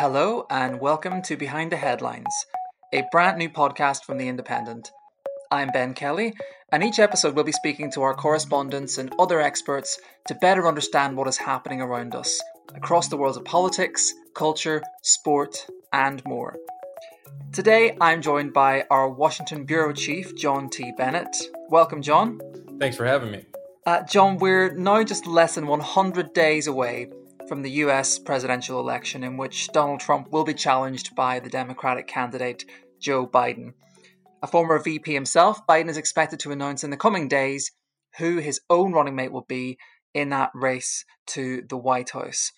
Hello, and welcome to Behind the Headlines, a brand new podcast from The Independent. I'm Ben Kelly, and each episode we'll be speaking to our correspondents and other experts to better understand what is happening around us across the worlds of politics, culture, sport, and more. Today, I'm joined by our Washington Bureau Chief, John T. Bennett. Welcome, John. Thanks for having me. Uh, John, we're now just less than 100 days away from the US presidential election, in which Donald Trump will be challenged by the Democratic candidate Joe Biden. A former VP himself, Biden is expected to announce in the coming days who his own running mate will be in that race to the White House.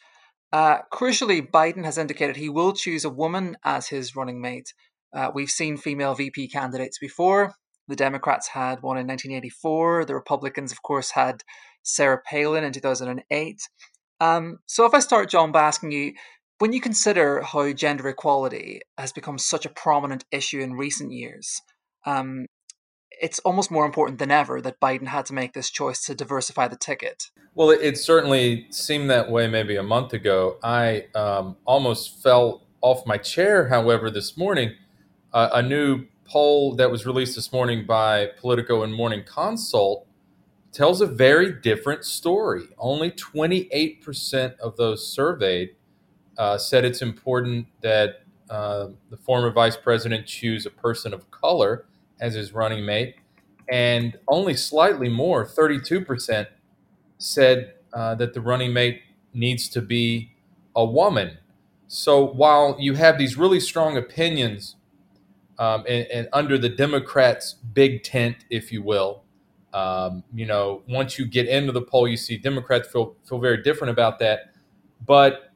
Uh, crucially, Biden has indicated he will choose a woman as his running mate. Uh, we've seen female VP candidates before. The Democrats had one in 1984. The Republicans, of course, had Sarah Palin in 2008. Um, so, if I start, John, by asking you, when you consider how gender equality has become such a prominent issue in recent years, um, it's almost more important than ever that Biden had to make this choice to diversify the ticket. Well, it, it certainly seemed that way maybe a month ago. I um, almost fell off my chair, however, this morning. Uh, a new poll that was released this morning by Politico and Morning Consult tells a very different story. Only 28% of those surveyed uh, said it's important that uh, the former vice president choose a person of color as his running mate, and only slightly more, 32%, said uh, that the running mate needs to be a woman. So while you have these really strong opinions, um, and, and, under the Democrats' big tent, if you will, um, you know, once you get into the poll, you see Democrats feel feel very different about that. But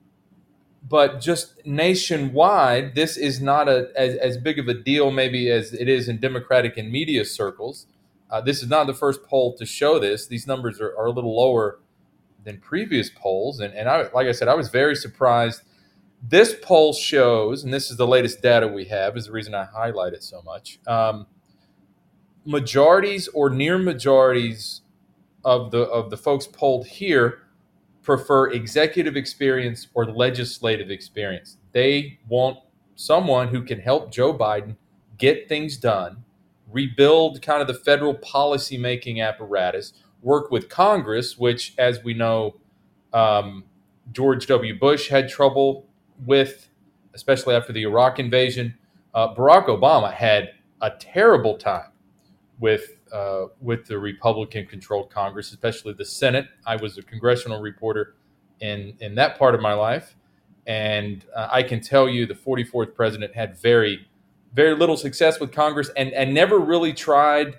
but just nationwide, this is not a, as, as big of a deal, maybe as it is in Democratic and media circles. Uh, this is not the first poll to show this. These numbers are, are a little lower than previous polls. And, and I, like I said, I was very surprised. This poll shows, and this is the latest data we have, is the reason I highlight it so much. Um, majorities or near majorities of the of the folks polled here prefer executive experience or legislative experience. They want someone who can help Joe Biden get things done, rebuild kind of the federal policy making apparatus, work with Congress, which, as we know, um, George W. Bush had trouble with, especially after the Iraq invasion. Uh, Barack Obama had a terrible time with uh, with the Republican-controlled Congress, especially the Senate. I was a congressional reporter in in that part of my life, and uh, I can tell you the 44th president had very very little success with Congress and and never really tried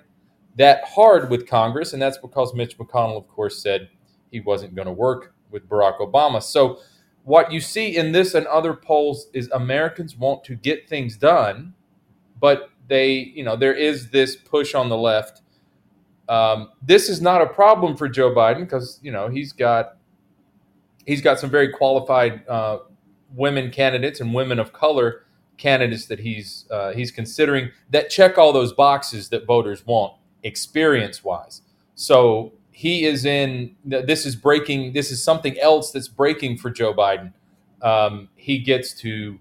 that hard with Congress, and that's because Mitch McConnell, of course, said he wasn't going to work with Barack Obama. So. What you see in this and other polls is Americans want to get things done, but they, you know, there is this push on the left. Um, this is not a problem for Joe Biden because you know he's got he's got some very qualified uh, women candidates and women of color candidates that he's uh, he's considering that check all those boxes that voters want experience wise. So he is in. This is breaking. This is something else that's breaking for Joe Biden. Um, he gets to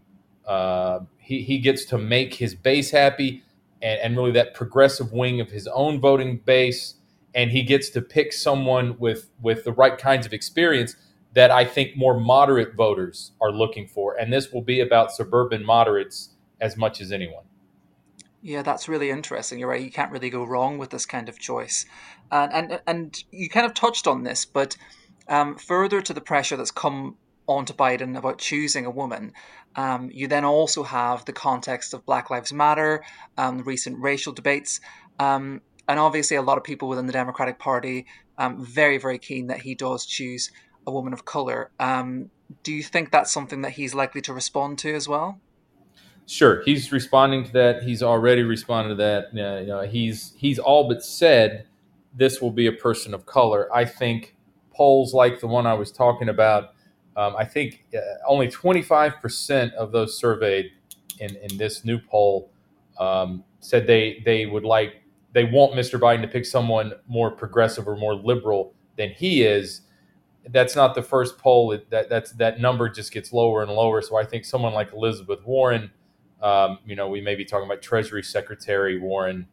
uh, he, he gets to make his base happy and, and really that progressive wing of his own voting base. And he gets to pick someone with, with the right kinds of experience that I think more moderate voters are looking for. And this will be about suburban moderates as much as anyone. Yeah, that's really interesting. You're right. You can't really go wrong with this kind of choice, and and and you kind of touched on this, but um, further to the pressure that's come onto Biden about choosing a woman. Um, you then also have the context of Black Lives Matter, um, recent racial debates, um, and obviously a lot of people within the Democratic Party um, very, very keen that he does choose a woman of color. Um, do you think that's something that he's likely to respond to as well? Sure, he's responding to that. He's already responded to that. You know, he's he's all but said this will be a person of color. I think polls like the one I was talking about, um, I think uh, only 25% of those surveyed in, in this new poll um, said they they would like they want Mr. Biden to pick someone more progressive or more liberal than he is. That's not the first poll. That that's that number just gets lower and lower. So I think someone like Elizabeth Warren, um, you know, we may be talking about Treasury Secretary Warren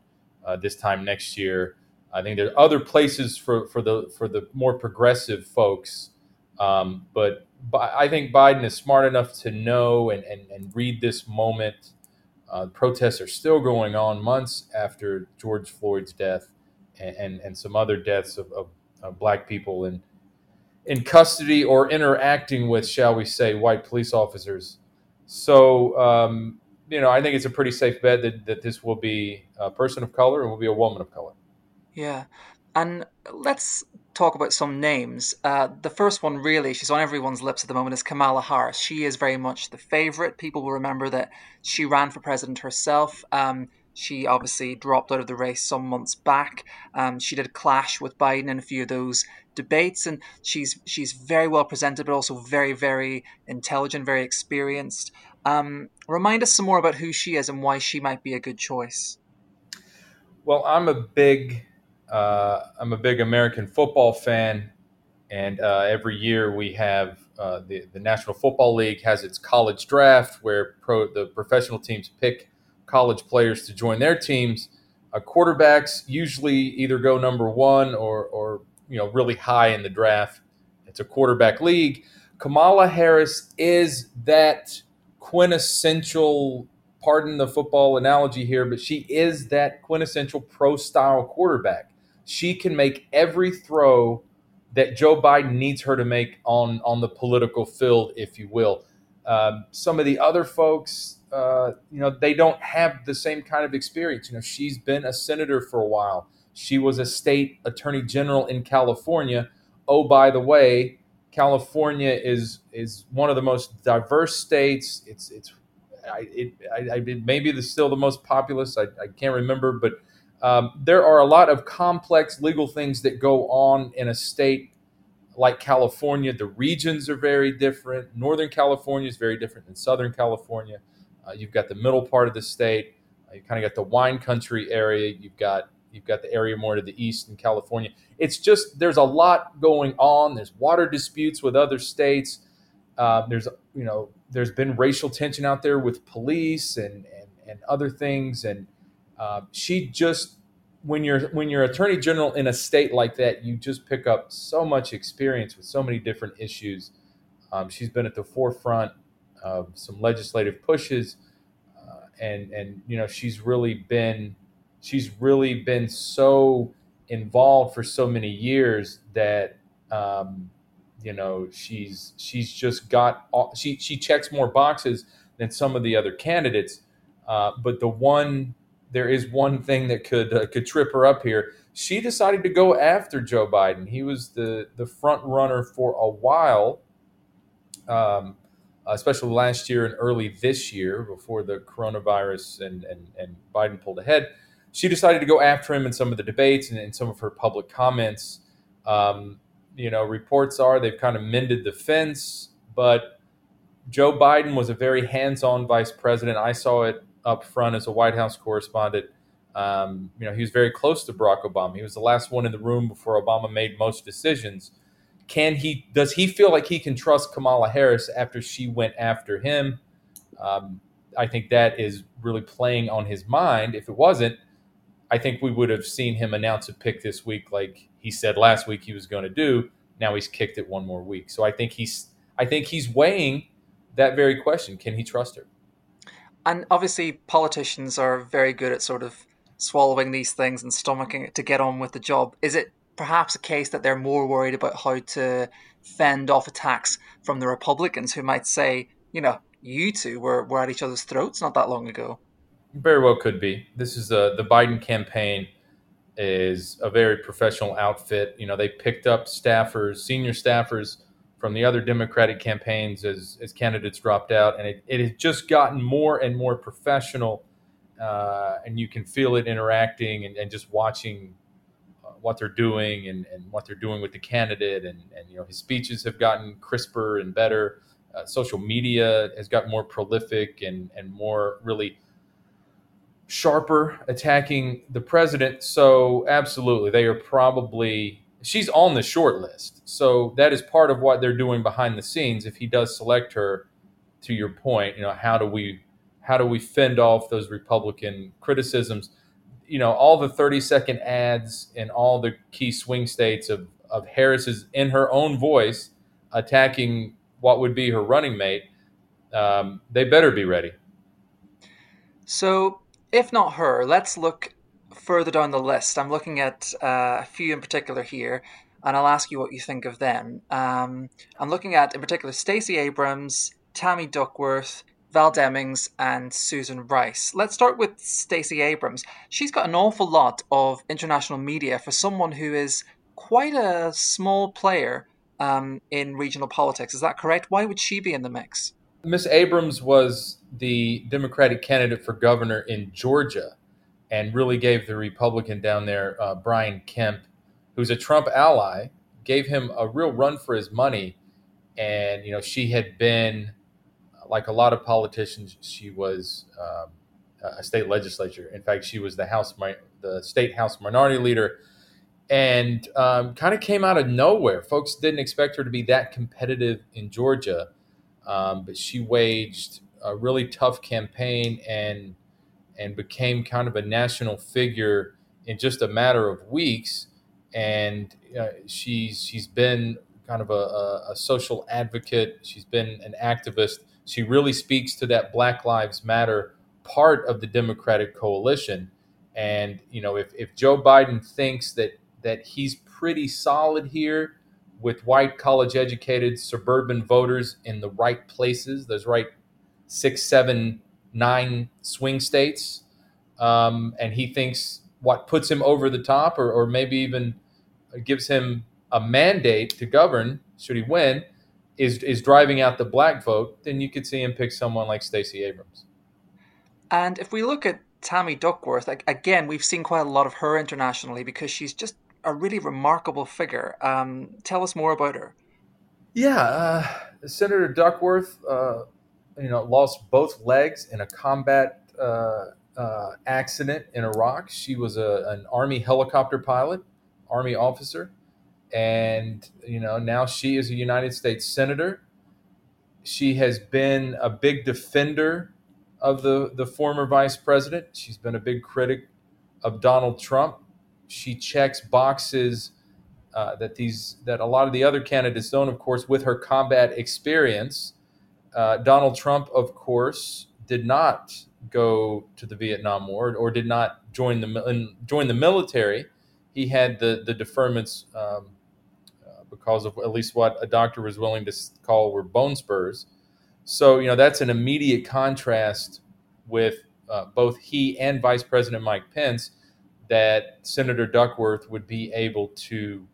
uh, this time next year. I think there are other places for, for the for the more progressive folks, um, but, I think Biden is smart enough to know and, and, and read this moment uh, protests are still going on months after George Floyd's death and, and, and some other deaths of, of, of, black people in, in custody or interacting with, shall we say, white police officers. So, um, you know, I think it's a pretty safe bet that, that this will be a person of color and will be a woman of color. Yeah. And let's talk about some names. Uh, the first one, really, she's on everyone's lips at the moment, is Kamala Harris. She is very much the favorite. People will remember that she ran for president herself. Um, she obviously dropped out of the race some months back. Um, she did clash with Biden in a few of those debates, and she's she's very well presented, but also very very intelligent, very experienced. Um, remind us some more about who she is and why she might be a good choice. Well, I'm a big uh, I'm a big American football fan, and uh, every year we have uh, the the National Football League has its college draft where pro, the professional teams pick college players to join their teams. Uh, quarterbacks usually either go number one or or you know really high in the draft. It's a quarterback league. Kamala Harris is that quintessential pardon the football analogy here, but she is that quintessential pro style quarterback she can make every throw that Joe Biden needs her to make on on the political field, if you will. Um, some of the other folks, uh, you know, they don't have the same kind of experience. You know, she's been a senator for a while. She was a state attorney general in California. Oh, by the way, California is is one of the most diverse states. It's it's I, it, I, it maybe the still the most populous. I, I can't remember, but um, there are a lot of complex legal things that go on in a state like California. The regions are very different. Northern California is very different than Southern California. Uh, you've got the middle part of the state. Uh, you kind of got the wine country area. You've got you've got the area more to the east in California. It's just there's a lot going on. There's water disputes with other states. Uh, there's you know there's been racial tension out there with police and and, and other things and uh, she just when you're when you're attorney general in a state like that, you just pick up so much experience with so many different issues. Um, she's been at the forefront of some legislative pushes, uh, and and you know she's really been she's really been so involved for so many years that um, you know she's she's just got all, she she checks more boxes than some of the other candidates. Uh, but the one there is one thing that could uh, could trip her up here. She decided to go after Joe Biden. He was the the front runner for a while, um, especially last year and early this year before the coronavirus and and, and Biden pulled ahead. She decided to go after him in some of the debates and in some of her public comments. Um, you know, reports are they've kind of mended the fence, but Joe Biden was a very hands-on vice president. I saw it up front as a White House correspondent. Um, you know, he was very close to Barack Obama. He was the last one in the room before Obama made most decisions. Can he? Does he feel like he can trust Kamala Harris after she went after him? Um, I think that is really playing on his mind. If it wasn't, I think we would have seen him announce a pick this week, like he said last week he was going to do. Now he's kicked it one more week. So I think he's, I think he's weighing that very question: Can he trust her? And obviously, politicians are very good at sort of swallowing these things and stomaching it to get on with the job. Is it perhaps a case that they're more worried about how to fend off attacks from the Republicans who might say, you know, you two were, were at each other's throats not that long ago? Very well could be. This is a, the Biden campaign is a very professional outfit. You know, they picked up staffers, senior staffers from the other Democratic campaigns as, as candidates dropped out. And it, it has just gotten more and more professional. Uh, and you can feel it interacting and, and just watching uh, what they're doing and, and what they're doing with the candidate. And, and, you know, his speeches have gotten crisper and better. Uh, social media has gotten more prolific and, and more really sharper attacking the president. So, absolutely, they are probably she's on the short list. So that is part of what they're doing behind the scenes. If he does select her, to your point, you know, how do we how do we fend off those Republican criticisms? You know, all the 30 second ads in all the key swing states of, of Harris's in her own voice attacking what would be her running mate, um, they better be ready. So, if not her, let's look further down the list, I'm looking at uh, a few in particular here, and I'll ask you what you think of them. Um, I'm looking at, in particular, Stacey Abrams, Tammy Duckworth, Val Demings, and Susan Rice. Let's start with Stacey Abrams. She's got an awful lot of international media for someone who is quite a small player um, in regional politics. Is that correct? Why would she be in the mix? Miss Abrams was the Democratic candidate for governor in Georgia and really gave the Republican down there, uh, Brian Kemp, who's a Trump ally, gave him a real run for his money. And, you know, she had been, like a lot of politicians, she was um, a state legislature. In fact, she was the House, the state House minority leader and um, kind of came out of nowhere. Folks didn't expect her to be that competitive in Georgia, um, but she waged a really tough campaign and and became kind of a national figure in just a matter of weeks. And uh, she's she's been kind of a, a, a, social advocate. She's been an activist. She really speaks to that Black Lives Matter part of the Democratic coalition. And you know, if, if Joe Biden thinks that that he's pretty solid here with white college educated suburban voters in the right places, those right six, seven, nine swing states, um, and he thinks what puts him over the top, or, or maybe even gives him a mandate to govern, should he win, is is driving out the black vote, then you could see him pick someone like Stacey Abrams. And if we look at Tammy Duckworth, like, again, we've seen quite a lot of her internationally because she's just a really remarkable figure. Um, tell us more about her. Yeah, uh, Senator Duckworth, uh, you know, lost both legs in a combat uh, uh, accident in Iraq. She was a, an Army helicopter pilot, Army officer, and you know now she is a United States senator. She has been a big defender of the the former vice president. She's been a big critic of Donald Trump. She checks boxes. Uh, that these that a lot of the other candidates don't, of course, with her combat experience, uh, Donald Trump, of course, did not go to the Vietnam War or did not join the join the military. He had the the deferments um, uh, because of at least what a doctor was willing to call were bone spurs. So you know that's an immediate contrast with uh, both he and Vice President Mike Pence that Senator Duckworth would be able to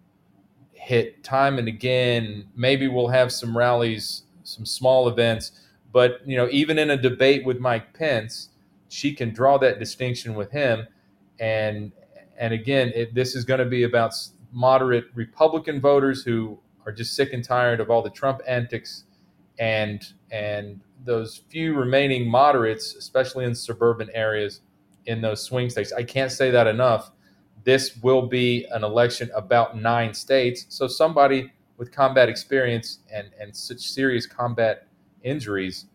hit time and again. Maybe we'll have some rallies some small events. But you know, even in a debate with Mike Pence, she can draw that distinction with him. And and again, it, this is going to be about moderate Republican voters who are just sick and tired of all the Trump antics, and and those few remaining moderates, especially in suburban areas, in those swing states. I can't say that enough. This will be an election about nine states. So somebody with combat experience and, and such serious combat injuries,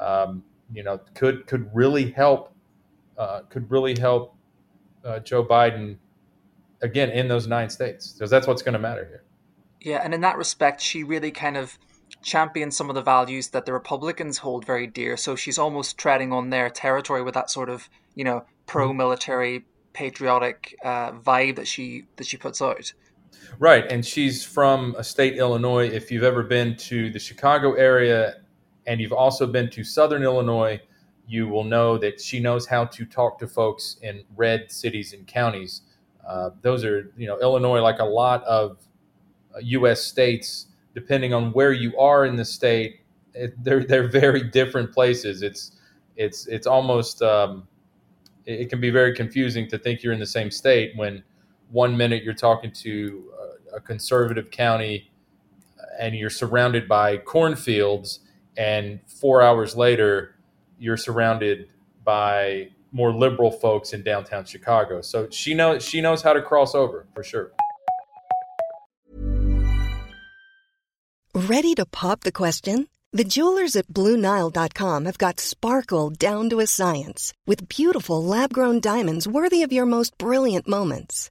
um, you know, could could really help uh, could really help uh, Joe Biden again in those nine states because that's what's going to matter here. Yeah, and in that respect, she really kind of champions some of the values that the Republicans hold very dear. So she's almost treading on their territory with that sort of you know pro-military, patriotic uh, vibe that she that she puts out. Right, and she's from a state Illinois. If you've ever been to the Chicago area and you've also been to Southern Illinois, you will know that she knows how to talk to folks in red cities and counties. Uh, those are, you know, Illinois, like a lot of uh, U.S. states, depending on where you are in the state, it, they're they're very different places. It's it's it's almost um, it, can be very confusing to think you're in the same state when one minute you're talking to a, conservative county uh, and you're surrounded by cornfields, and four hours later you're surrounded by more liberal folks in downtown Chicago. So she knows she knows how to cross over for sure. Ready to pop the question? The jewelers at BlueNile.com have got sparkle down to a science with beautiful lab-grown diamonds worthy of your most brilliant moments.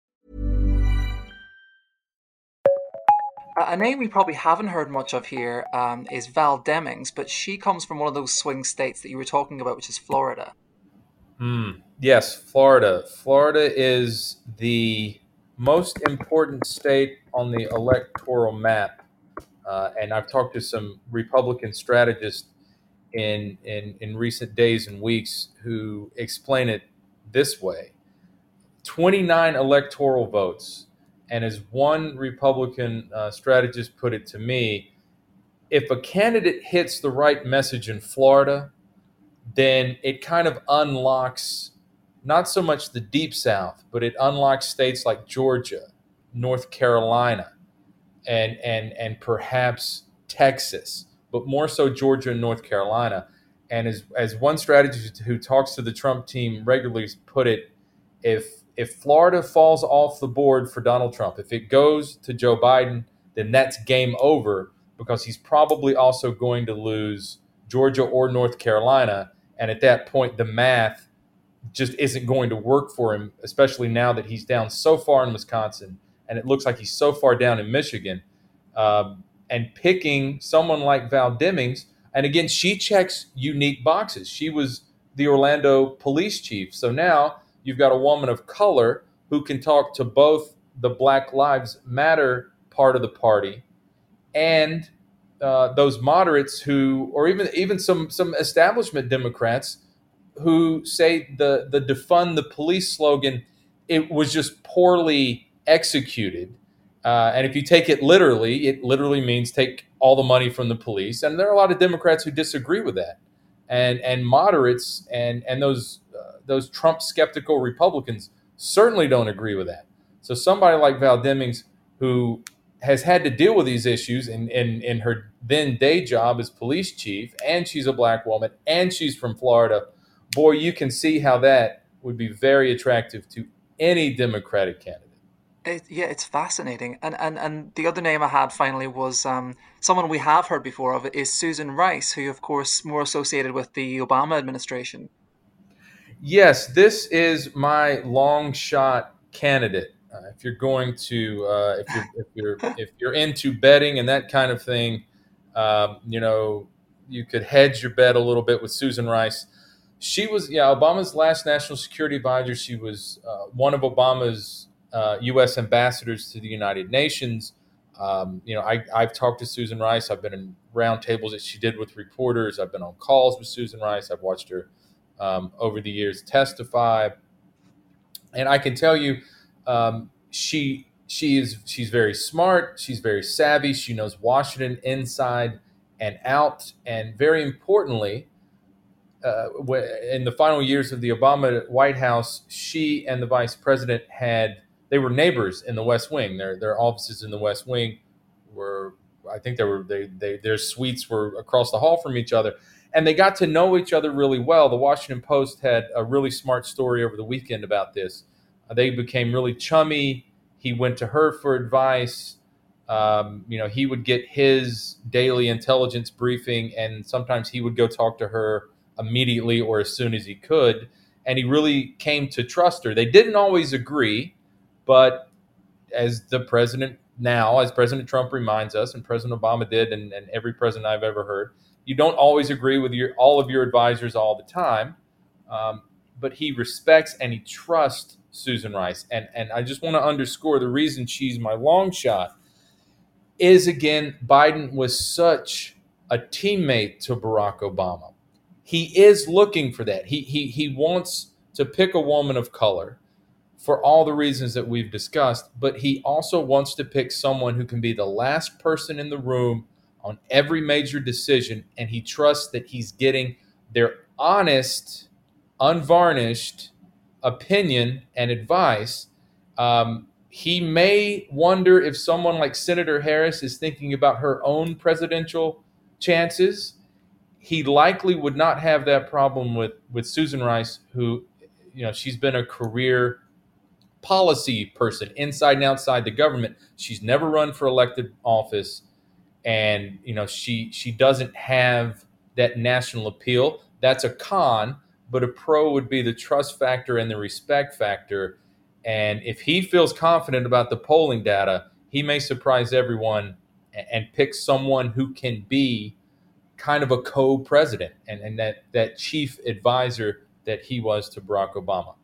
A name we probably haven't heard much of here um, is Val Demings, but she comes from one of those swing states that you were talking about, which is Florida. Mm, yes, Florida. Florida is the most important state on the electoral map, uh, and I've talked to some Republican strategists in, in in recent days and weeks who explain it this way: 29 electoral votes, and as one Republican uh, strategist put it to me, if a candidate hits the right message in Florida, then it kind of unlocks not so much the deep south, but it unlocks states like Georgia, North Carolina, and and and perhaps Texas, but more so Georgia and North Carolina. And as as one strategist who talks to the Trump team regularly put it, if if Florida falls off the board for Donald Trump, if it goes to Joe Biden, then that's game over because he's probably also going to lose Georgia or North Carolina. And at that point, the math just isn't going to work for him, especially now that he's down so far in Wisconsin and it looks like he's so far down in Michigan. Um, and picking someone like Val Demings, and again, she checks unique boxes. She was the Orlando police chief. So now you've got a woman of color who can talk to both the Black Lives Matter part of the party and uh, those moderates who, or even even some some establishment Democrats who say the the defund the police slogan it was just poorly executed. Uh, and if you take it literally, it literally means take all the money from the police. And there are a lot of Democrats who disagree with that, and and moderates and and those those Trump skeptical Republicans certainly don't agree with that. So somebody like Val Demings, who has had to deal with these issues in, in, in her then day job as police chief, and she's a black woman, and she's from Florida boy, you can see how that would be very attractive to any Democratic candidate. It, yeah, it's fascinating. And, and and the other name I had finally was um, someone we have heard before of is Susan Rice, who of course more associated with the Obama administration. Yes, this is my long shot candidate. Uh, if you're going to uh, if you're if you're if you're into betting and that kind of thing, um, you know, you could hedge your bet a little bit with Susan Rice she was yeah Obama's last national security advisor. She was uh, one of Obama's uh, U.S. ambassadors to the United Nations. Um, you know, I, have talked to Susan Rice. I've been in roundtables that she did with reporters. I've been on calls with Susan Rice. I've watched her um, over the years testify, and I can tell you, um, she she is she's very smart. She's very savvy. She knows Washington inside and out, and very importantly uh, in the final years of the Obama White House, she and the vice president had they were neighbors in the West Wing. Their their offices in the West Wing were, I think, they were they, they their suites were across the hall from each other, and they got to know each other really well. The Washington Post had a really smart story over the weekend about this. Uh, they became really chummy. He went to her for advice. Um, you know, he would get his daily intelligence briefing, and sometimes he would go talk to her immediately or as soon as he could. And he really came to trust her. They didn't always agree, but as the president now, as President Trump reminds us, and President Obama did, and, and every president I've ever heard, you don't always agree with your all of your advisors all the time, um, but he respects and he trusts Susan Rice. And and I just want to underscore the reason she's my long shot is again Biden was such a teammate to Barack Obama. He is looking for that. He he he wants to pick a woman of color for all the reasons that we've discussed, but he also wants to pick someone who can be the last person in the room on every major decision and he trusts that he's getting their honest, unvarnished opinion and advice. Um, he may wonder if someone like Senator Harris is thinking about her own presidential chances. He likely would not have that problem with, with Susan Rice, who, you know, she's been a career policy person inside and outside the government. She's never run for elected office and you know she she doesn't have that national appeal. That's a con, but a pro would be the trust factor and the respect factor. And if he feels confident about the polling data, he may surprise everyone and, pick someone who can be kind of a co-president and, and that that chief advisor that he was to Barack Obama.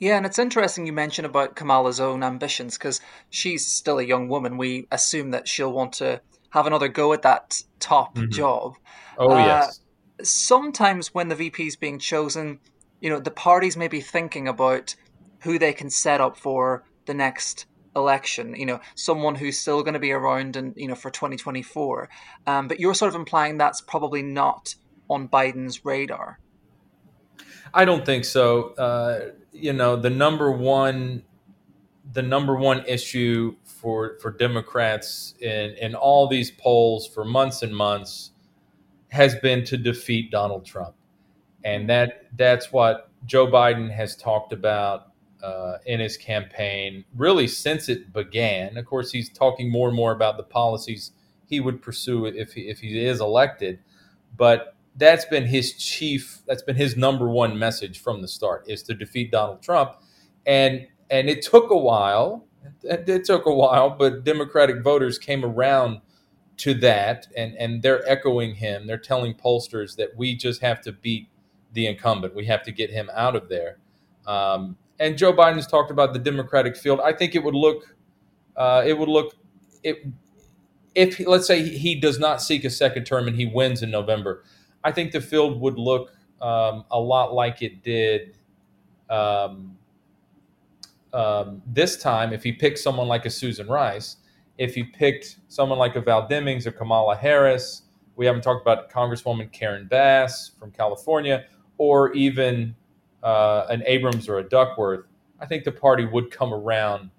Yeah, and it's interesting you mention about Kamala's own ambitions because she's still a young woman. We assume that she'll want to have another go at that top mm-hmm. job. Oh, uh, yes. Sometimes when the VP is being chosen, you know, the parties may be thinking about who they can set up for the next election you know someone who's still going to be around and you know for 2024 um, but you're sort of implying that's probably not on biden's radar I don't think so. Uh, you know, the number one, the number one issue for for Democrats in in all these polls for months and months has been to defeat Donald Trump, and that that's what Joe Biden has talked about uh, in his campaign really since it began. Of course, he's talking more and more about the policies he would pursue if he, if he is elected, but that's been his chief that's been his number one message from the start is to defeat Donald Trump. And and it took a while it, it took a while but democratic voters came around to that and and they're echoing him. They're telling pollsters that we just have to beat the incumbent. We have to get him out of there. Um, and Joe Biden's talked about the democratic field. I think it would look uh, it would look it if let's say he does not seek a second term and he wins in November I think the field would look um, a lot like it did um, um, this time if he picked someone like a Susan Rice. If he picked someone like a Val Demings or Kamala Harris, we haven't talked about Congresswoman Karen Bass from California, or even uh, an Abrams or a Duckworth. I think the party would come around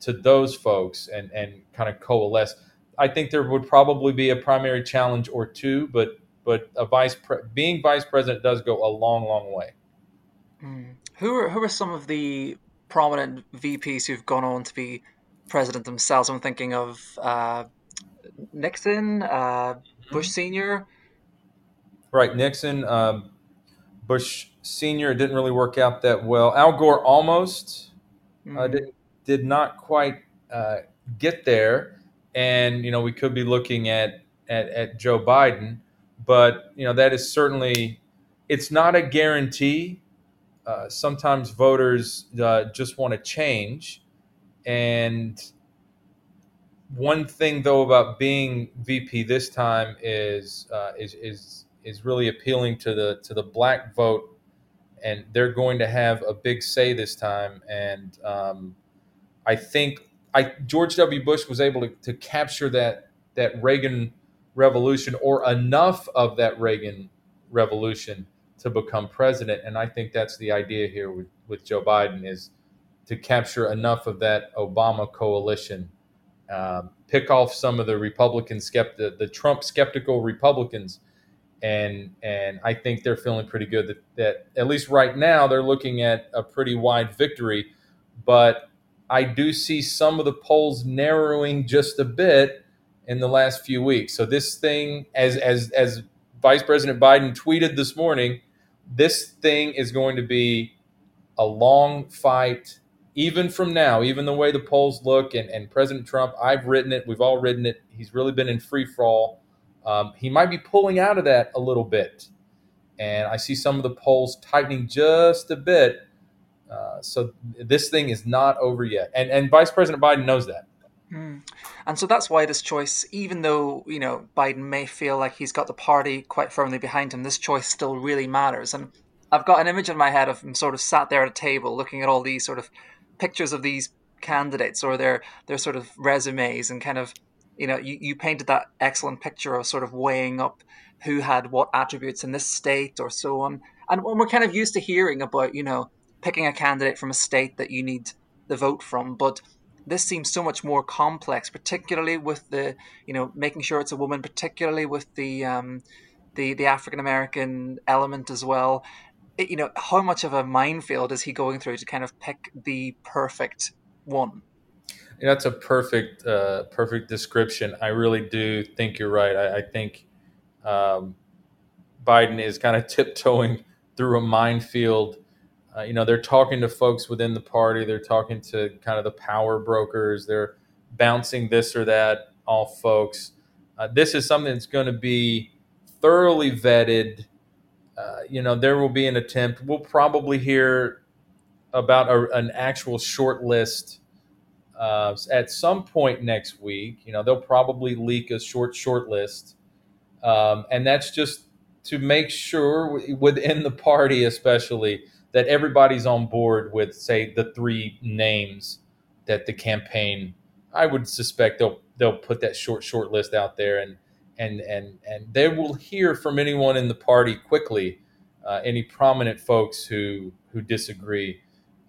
to those folks and, and kind of coalesce. I think there would probably be a primary challenge or two, but but a vice pre- being vice president does go a long, long way. Mm. Who are who are some of the prominent VPs who've gone on to be president themselves? I'm thinking of uh, Nixon, uh, Bush mm-hmm. Senior. Right, Nixon, um, Bush Senior. It didn't really work out that well. Al Gore almost mm. uh, hmm. did, did not quite uh, get there, and you know we could be looking at at, at Joe Biden but you know that is certainly it's not a guarantee. Uh, sometimes voters uh, just want to change, and one thing though about being VP this time is uh, is is is really appealing to the to the black vote, and they're going to have a big say this time. And um, I think I George W. Bush was able to, to capture that that Reagan revolution or enough of that Reagan revolution to become president. And I think that's the idea here with, with Joe Biden is to capture enough of that Obama coalition, um, pick off some of the Republican skepti- the Trump skeptical Republicans. And and I think they're feeling pretty good that, that at least right now they're looking at a pretty wide victory. But I do see some of the polls narrowing just a bit in the last few weeks. So this thing, as as as Vice President Biden tweeted this morning, this thing is going to be a long fight. Even from now, even the way the polls look, and, and President Trump, I've written it, we've all written it. He's really been in free fall. Um, he might be pulling out of that a little bit. And I see some of the polls tightening just a bit. Uh, so this thing is not over yet, and and Vice President Biden knows that. Mm. And so that's why this choice, even though you know Biden may feel like he's got the party quite firmly behind him, this choice still really matters. And I've got an image in my head of him sort of sat there at a table looking at all these sort of pictures of these candidates or their their sort of resumes and kind of you know you, you painted that excellent picture of sort of weighing up who had what attributes in this state or so on and when we're kind of used to hearing about you know picking a candidate from a state that you need the vote from but this seems so much more complex particularly with the you know making sure it's a woman particularly with the um, the the African American element as well it, you know how much of a minefield is he going through to kind of pick the perfect one. that's a perfect, uh, perfect description. I really do think you're right. I, I think um, Biden is kind of tiptoeing through a minefield. Uh, you know, they're talking to folks within the party. They're talking to kind of the power brokers. They're bouncing this or that off folks. Uh, this is something that's going to be thoroughly vetted. Uh, you know, there will be an attempt. We'll probably hear about a, an actual short list uh, at some point next week. You know, they'll probably leak a short short list, um, and that's just to make sure within the party, especially, that everybody's on board with, say, the three names that the campaign. I would suspect they'll they'll put that short short list out there, and and and and they will hear from anyone in the party quickly, uh, any prominent folks who who disagree.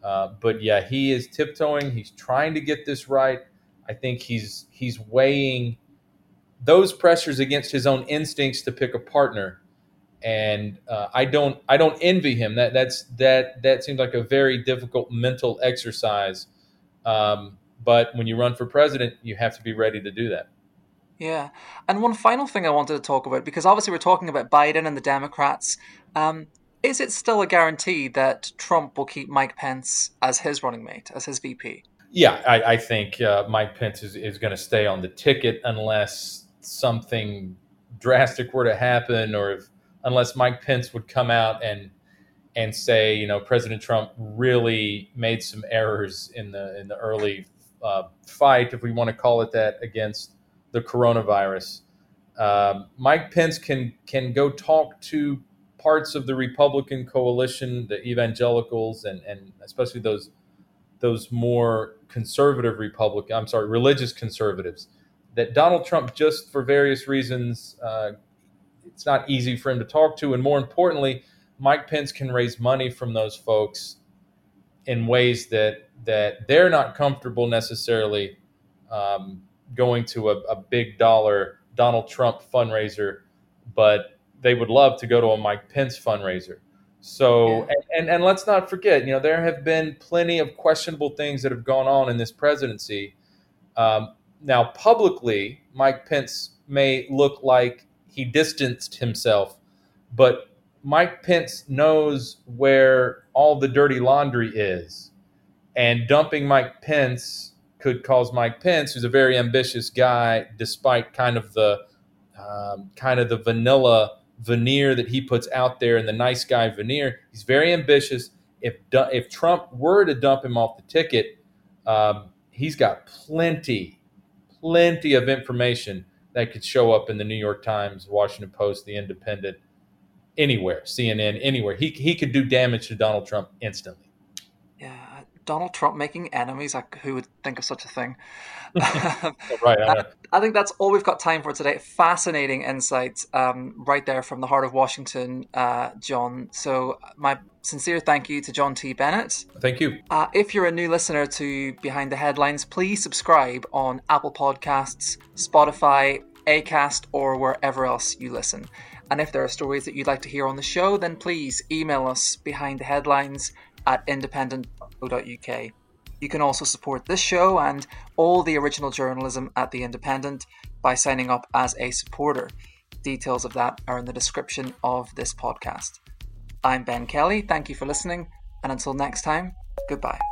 Uh, but yeah, he is tiptoeing. He's trying to get this right. I think he's he's weighing those pressures against his own instincts to pick a partner, and uh, I don't I don't envy him. That that's that that seems like a very difficult mental exercise. Um, but when you run for president, you have to be ready to do that. Yeah, and one final thing I wanted to talk about because obviously we're talking about Biden and the Democrats. Um, is it still a guarantee that Trump will keep Mike Pence as his running mate, as his VP? Yeah, I, I think uh, Mike Pence is, is going to stay on the ticket unless something drastic were to happen, or if, unless Mike Pence would come out and and say, you know, President Trump really made some errors in the in the early uh, fight, if we want to call it that, against the coronavirus. Um, Mike Pence can can go talk to parts of the Republican coalition, the evangelicals, and, and especially those those more conservative Republican, I'm sorry, religious conservatives, that Donald Trump, just for various reasons, uh, it's not easy for him to talk to, and more importantly, Mike Pence can raise money from those folks in ways that that they're not comfortable necessarily um, going to a, a big dollar Donald Trump fundraiser, but they would love to go to a Mike Pence fundraiser. So, and, and, and, let's not forget, you know, there have been plenty of questionable things that have gone on in this presidency. Um, now, publicly, Mike Pence may look like he distanced himself, but Mike Pence knows where all the dirty laundry is. And dumping Mike Pence could cause Mike Pence, who's a very ambitious guy, despite kind of the um, kind of the vanilla veneer that he puts out there and the nice guy veneer. He's very ambitious. If if Trump were to dump him off the ticket, um, he's got plenty, plenty of information that could show up in the New York Times, Washington Post, The Independent, anywhere, CNN, anywhere. He he could do damage to Donald Trump instantly. Donald Trump making enemies. Like, who would think of such a thing? right. I, I, think that's all we've got time for today. Fascinating insights um, right there from the heart of Washington, uh, John. So, my sincere thank you to John T. Bennett. Thank you. Uh, if you're a new listener to Behind the Headlines, please subscribe on Apple Podcasts, Spotify, Acast, or wherever else you listen. And if there are stories that you'd like to hear on the show, then please email us behind the headlines at independent.co.uk. You can also support this show and all the original journalism at The Independent by signing up as a supporter. Details of that are in the description of this podcast. I'm Ben Kelly. Thank you for listening, and until next time, goodbye.